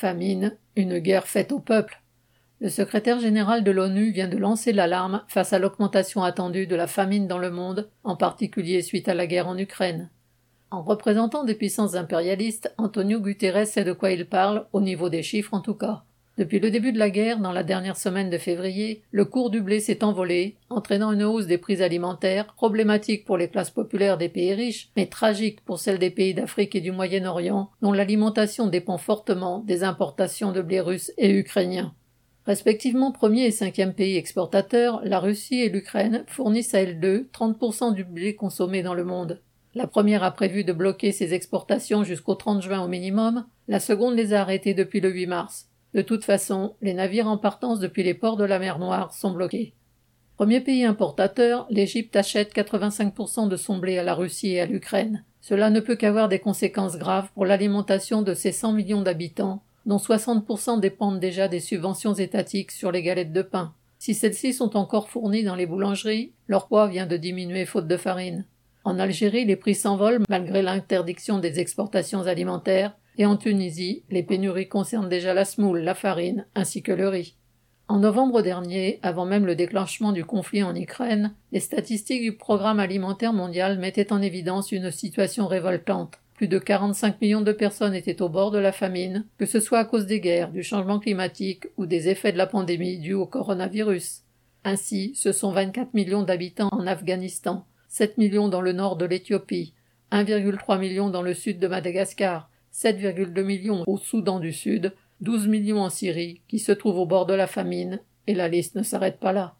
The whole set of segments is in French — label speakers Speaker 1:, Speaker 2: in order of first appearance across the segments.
Speaker 1: Famine, une guerre faite au peuple. Le secrétaire général de l'ONU vient de lancer l'alarme face à l'augmentation attendue de la famine dans le monde, en particulier suite à la guerre en Ukraine. En représentant des puissances impérialistes, Antonio Guterres sait de quoi il parle, au niveau des chiffres en tout cas. Depuis le début de la guerre, dans la dernière semaine de février, le cours du blé s'est envolé, entraînant une hausse des prix alimentaires, problématique pour les classes populaires des pays riches, mais tragique pour celles des pays d'Afrique et du Moyen-Orient, dont l'alimentation dépend fortement des importations de blé russe et ukrainien. Respectivement premier et cinquième pays exportateurs, la Russie et l'Ukraine fournissent à elles deux 30% du blé consommé dans le monde. La première a prévu de bloquer ses exportations jusqu'au 30 juin au minimum, la seconde les a arrêtées depuis le 8 mars. De toute façon, les navires en partance depuis les ports de la mer Noire sont bloqués. Premier pays importateur, l'Égypte achète 85% de son blé à la Russie et à l'Ukraine. Cela ne peut qu'avoir des conséquences graves pour l'alimentation de ces 100 millions d'habitants, dont 60% dépendent déjà des subventions étatiques sur les galettes de pain. Si celles-ci sont encore fournies dans les boulangeries, leur poids vient de diminuer faute de farine. En Algérie, les prix s'envolent malgré l'interdiction des exportations alimentaires et en Tunisie, les pénuries concernent déjà la semoule, la farine, ainsi que le riz. En novembre dernier, avant même le déclenchement du conflit en Ukraine, les statistiques du Programme alimentaire mondial mettaient en évidence une situation révoltante. Plus de 45 millions de personnes étaient au bord de la famine, que ce soit à cause des guerres, du changement climatique ou des effets de la pandémie due au coronavirus. Ainsi, ce sont 24 millions d'habitants en Afghanistan, 7 millions dans le nord de l'Éthiopie, 1,3 million dans le sud de Madagascar, 7,2 millions au Soudan du Sud, 12 millions en Syrie, qui se trouve au bord de la famine, et la liste ne s'arrête pas là.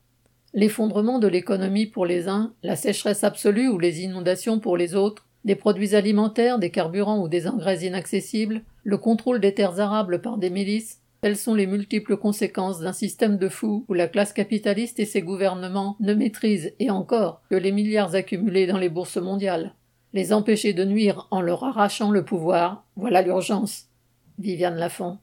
Speaker 1: L'effondrement de l'économie pour les uns, la sécheresse absolue ou les inondations pour les autres, des produits alimentaires, des carburants ou des engrais inaccessibles, le contrôle des terres arables par des milices, telles sont les multiples conséquences d'un système de fous où la classe capitaliste et ses gouvernements ne maîtrisent, et encore, que les milliards accumulés dans les bourses mondiales. Les empêcher de nuire en leur arrachant le pouvoir, voilà l'urgence. Viviane Lafont.